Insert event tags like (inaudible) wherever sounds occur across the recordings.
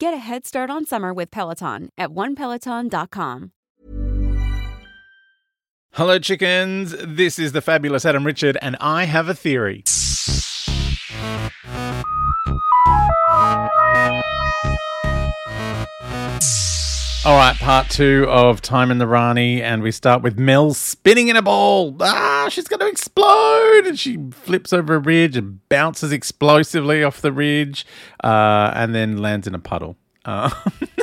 Get a head start on summer with Peloton at onepeloton.com. Hello, chickens. This is the fabulous Adam Richard, and I have a theory. All right, part two of Time and the Rani, and we start with Mel spinning in a ball. Ah, she's going to explode, and she flips over a ridge and bounces explosively off the ridge, uh, and then lands in a puddle. Uh,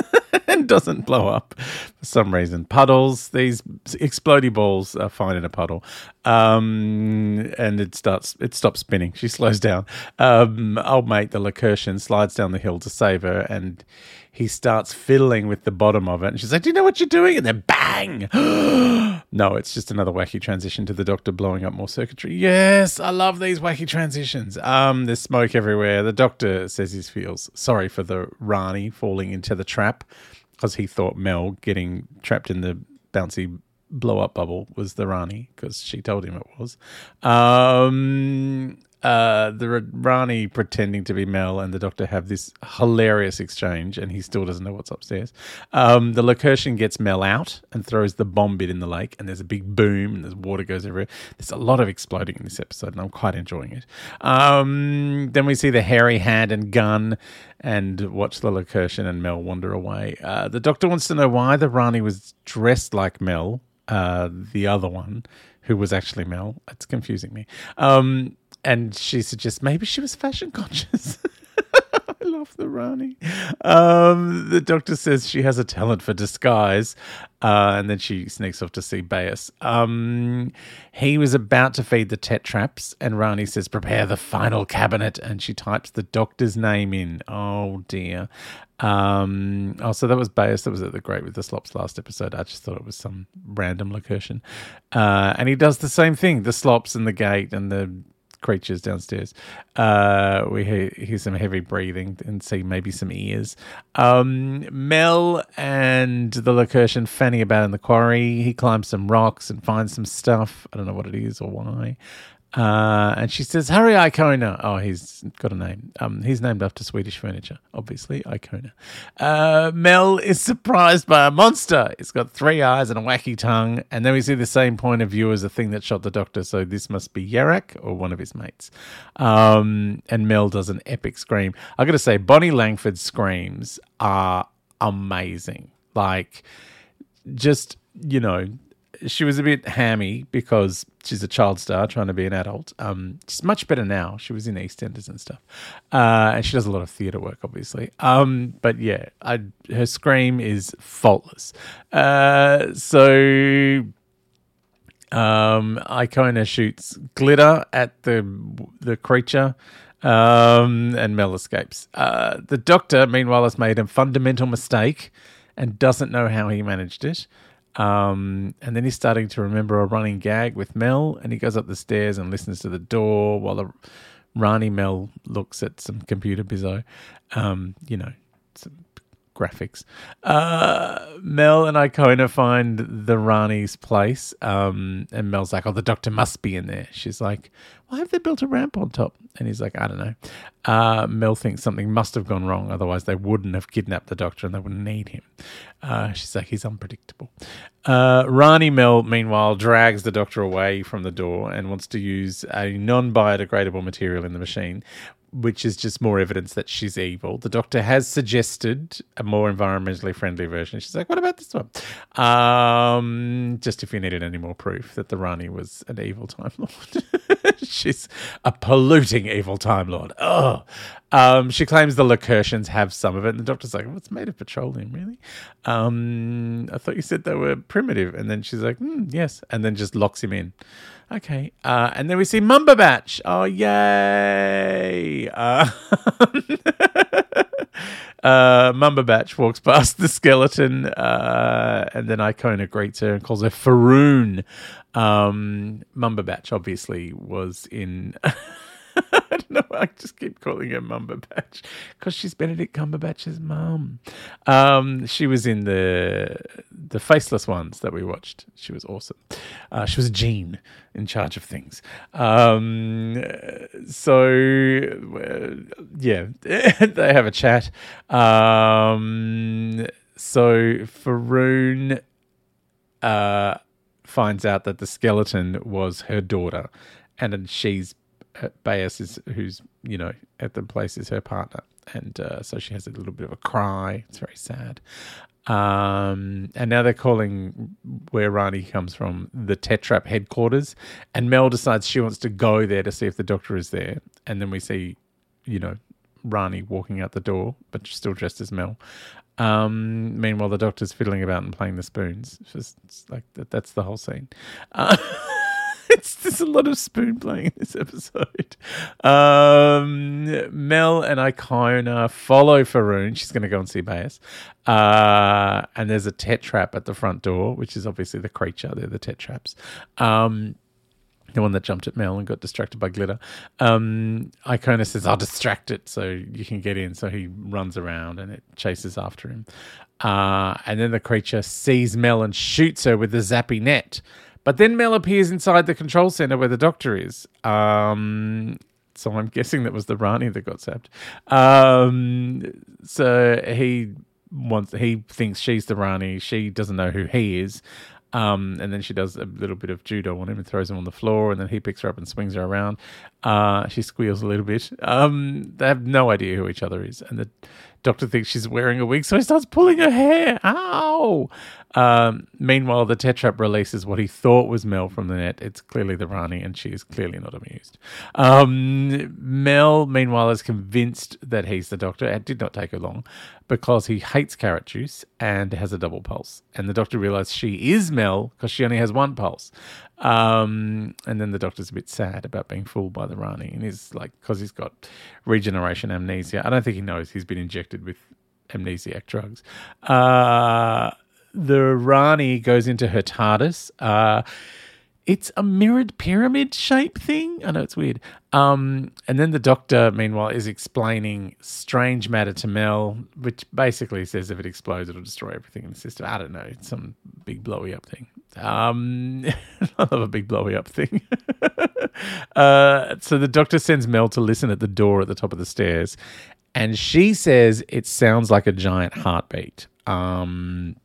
(laughs) doesn't blow up for some reason. Puddles, these explodey balls are fine in a puddle. Um, and it starts, it stops spinning. She slows down. Um, old mate, the Lakertyan, slides down the hill to save her, and he starts fiddling with the bottom of it. And she's like, Do you know what you're doing? And then bang! (gasps) no, it's just another wacky transition to the doctor blowing up more circuitry. Yes, I love these wacky transitions. Um, there's smoke everywhere. The doctor says he feels sorry for the Rani falling into the trap because he thought Mel getting trapped in the bouncy blow up bubble was the Rani because she told him it was. Um, uh, the Rani pretending to be Mel and the doctor have this hilarious exchange, and he still doesn't know what's upstairs. Um, the Lakertyan gets Mel out and throws the bomb bit in the lake, and there's a big boom, and there's water goes everywhere. There's a lot of exploding in this episode, and I'm quite enjoying it. Um, then we see the hairy hand and gun, and watch the Lakertyan and Mel wander away. Uh, the doctor wants to know why the Rani was dressed like Mel, uh, the other one, who was actually Mel. It's confusing me. Um, and she suggests maybe she was fashion conscious. (laughs) I love the Rani. Um, the doctor says she has a talent for disguise, uh, and then she sneaks off to see Beyus. Um, he was about to feed the tetraps, and Rani says, "Prepare the final cabinet," and she types the doctor's name in. Oh dear. Um, oh, so that was Beyus. That was at the Great with the Slops last episode. I just thought it was some random Lakertyan. Uh, and he does the same thing: the Slops and the gate and the creatures downstairs. Uh, we hear, hear, some heavy breathing and see maybe some ears. Um, Mel and the Lakertyan fanning about in the quarry. He climbs some rocks and finds some stuff. I don't know what it is or why. Uh, and she says, Hurry, Ikona. Oh, he's got a name. Um, he's named after Swedish furniture, obviously, Ikona. Uh, Mel is surprised by a monster. It's got three eyes and a wacky tongue. And then we see the same point of view as the thing that shot the doctor. So this must be Yarak or one of his mates. Um, and Mel does an epic scream. i got to say, Bonnie Langford's screams are amazing. Like, just, you know, she was a bit hammy because she's a child star trying to be an adult. Um, she's much better now. She was in EastEnders and stuff, uh, and she does a lot of theatre work, obviously. Um, but yeah, I, her scream is faultless. Uh, so um, Ikona shoots glitter at the the creature. Um, and Mel escapes. Uh, the doctor, meanwhile, has made a fundamental mistake and doesn't know how he managed it. Um, and then he's starting to remember a running gag with Mel, and he goes up the stairs and listens to the door while the Rani Mel looks at some computer bizzo. Um, you know, some graphics. Uh, Mel and Ikona find the Rani's place, um, and Mel's like, "Oh, the doctor must be in there." She's like, "Why have they built a ramp on top?" And he's like, "I don't know." Uh, Mel thinks something must have gone wrong, otherwise they wouldn't have kidnapped the doctor and they wouldn't need him. Uh, she's like, "He's unpredictable." Uh, Rani Mel, meanwhile, drags the doctor away from the door and wants to use a non-biodegradable material in the machine, which is just more evidence that she's evil. The doctor has suggested a more environmentally friendly version. She's like, what about this one? Um, just if you needed any more proof that the Rani was an evil Time Lord. (laughs) (laughs) she's a polluting evil Time Lord. Oh. Um, she claims the Lakertyans have some of it, and the doctor's like, "What's made of petroleum, really?" Um, I thought you said they were primitive, and then she's like, mm, "Yes," and then just locks him in. Okay, uh, and then we see Mumberbatch. Oh, yay! Uh, (laughs) (laughs) uh, Mumberbatch walks past the skeleton, uh, and then Ikona greets her and calls her Faroon. Um, Mumberbatch obviously was in. (laughs) (laughs) Don't know. I just keep calling her Mumberbatch because she's Benedict Cumberbatch's mum. Um, she was in the the Faceless ones that we watched. She was awesome. Uh, she was Jean in charge of things. Um, so uh, yeah, (laughs) they have a chat. Um, so Faroon uh, finds out that the skeleton was her daughter, and she's Beyus is who's you know at the place is her partner, and uh, so she has a little bit of a cry. It's very sad. Um, and now they're calling where Rani comes from the Tetrap headquarters, and Mel decides she wants to go there to see if the doctor is there, and then we see, you know, Rani walking out the door, but still dressed as Mel. Um, meanwhile, the doctor's fiddling about and playing the spoons. It's just it's like that, that's the whole scene. Uh, (laughs) it's there's a lot of spoon playing in this episode. Um, Mel and Ikona follow Faroon. She's going to go and see Beyus. Uh, and there's a tetrap at the front door, which is obviously the creature. They're the tetraps. Um, the one that jumped at Mel and got distracted by glitter. Um, Ikona says, I'll distract it so you can get in. So he runs around and it chases after him. Uh, and then the creature sees Mel and shoots her with the zappy net. But then Mel appears inside the control center where the doctor is. Um, so I'm guessing that was the Rani that got zapped. Um, so he wants he thinks she's the Rani. She doesn't know who he is. Um, and then she does a little bit of judo on him and throws him on the floor, and then he picks her up and swings her around. Uh, she squeals a little bit. Um, they have no idea who each other is, and the doctor thinks she's wearing a wig, so he starts pulling her hair. Ow! Um, meanwhile, the Tetrap releases what he thought was Mel from the net. It's clearly the Rani, and she is clearly not amused. Um, Mel, meanwhile, is convinced that he's the doctor. It did not take her long because he hates carrot juice and has a double pulse. And the doctor realizes she is Mel because she only has one pulse. Um, and then the doctor's a bit sad about being fooled by the Rani. And he's like, because he's got regeneration amnesia. I don't think he knows he's been injected with amnesiac drugs. Uh, the Rani goes into her TARDIS. Uh, it's a mirrored pyramid shape thing. I know it's weird. Um, and then the doctor, meanwhile, is explaining strange matter to Mel, which basically says if it explodes, it'll destroy everything in the system. I don't know. It's some big blowy up thing. Um, (laughs) I love a big blowy up thing. (laughs) uh, so the doctor sends Mel to listen at the door at the top of the stairs, and she says it sounds like a giant heartbeat. Um,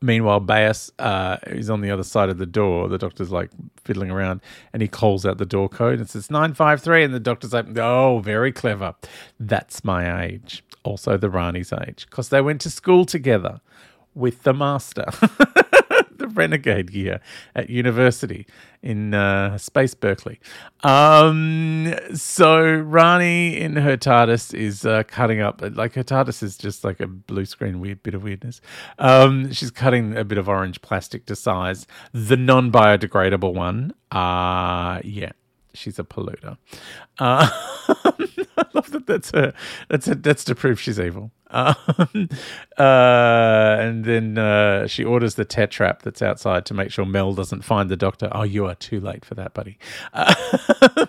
Meanwhile, Beyus uh, is on the other side of the door. The doctor's like fiddling around and he calls out the door code and says 953. And the doctor's like, oh, very clever. That's my age. Also, the Rani's age because they went to school together with the master. (laughs) the renegade gear at university in uh, Space Berkeley. Um, so Rani in her TARDIS is uh, cutting up, like her TARDIS is just like a blue screen weird bit of weirdness. Um, she's cutting a bit of orange plastic to size, the non biodegradable one. Uh, yeah. She's a polluter. Uh, (laughs) I love that. That's her. That's her, That's to prove she's evil. Um, (laughs) uh, and then uh, she orders the tetrap that's outside to make sure Mel doesn't find the doctor. Oh, you are too late for that, buddy. Uh, (laughs)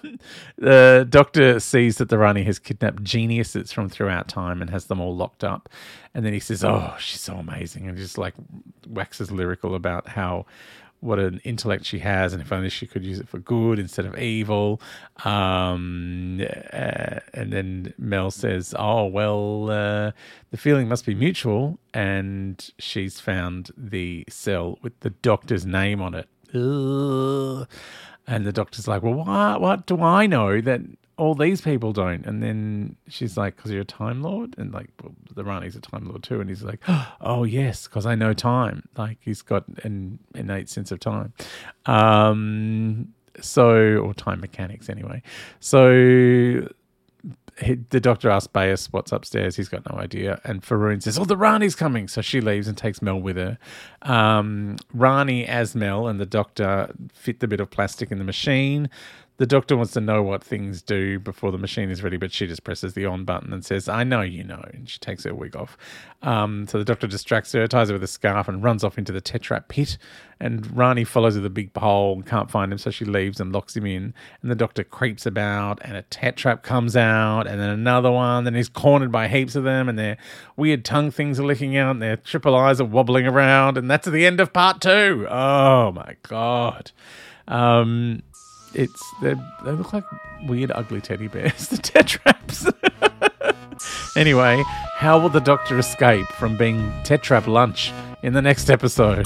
the doctor sees that the Rani has kidnapped geniuses from throughout time and has them all locked up. And then he says, Oh, she's so amazing. And just like waxes lyrical about how what an intellect she has, and if only she could use it for good instead of evil. Um, uh, and then Mel says, "Oh well, uh, the feeling must be mutual," and she's found the cell with the doctor's name on it. Ugh. And the doctor's like, "Well, what? What do I know that all these people don't. And then she's like, because you're a Time Lord? And like, well, the Rani's a Time Lord too. And he's like, (gasps) oh, yes, because I know time. Like, he's got an innate sense of time. Um, so, or time mechanics anyway. So he, the doctor asks Beyus what's upstairs. He's got no idea. And Faroon says, Oh, the Rani's coming. So she leaves and takes Mel with her. Um, Rani, as Mel, and the doctor fit the bit of plastic in the machine. The doctor wants to know what things do before the machine is ready, but she just presses the on button and says, I know you know. And she takes her wig off. Um, so the doctor distracts her, ties her with a scarf, and runs off into the tetrap pit. And Rani follows with a big pole and can't find him, so she leaves and locks him in. And the doctor creeps about, and a tetrap comes out, and then another one. Then he's cornered by heaps of them, and their weird tongue things are licking out, and their triple eyes are wobbling around. And that's the end of part two. Oh my God. Um, it's they look like weird ugly teddy bears (laughs) the tetraps (laughs) anyway how will the doctor escape from being tetrap lunch in the next episode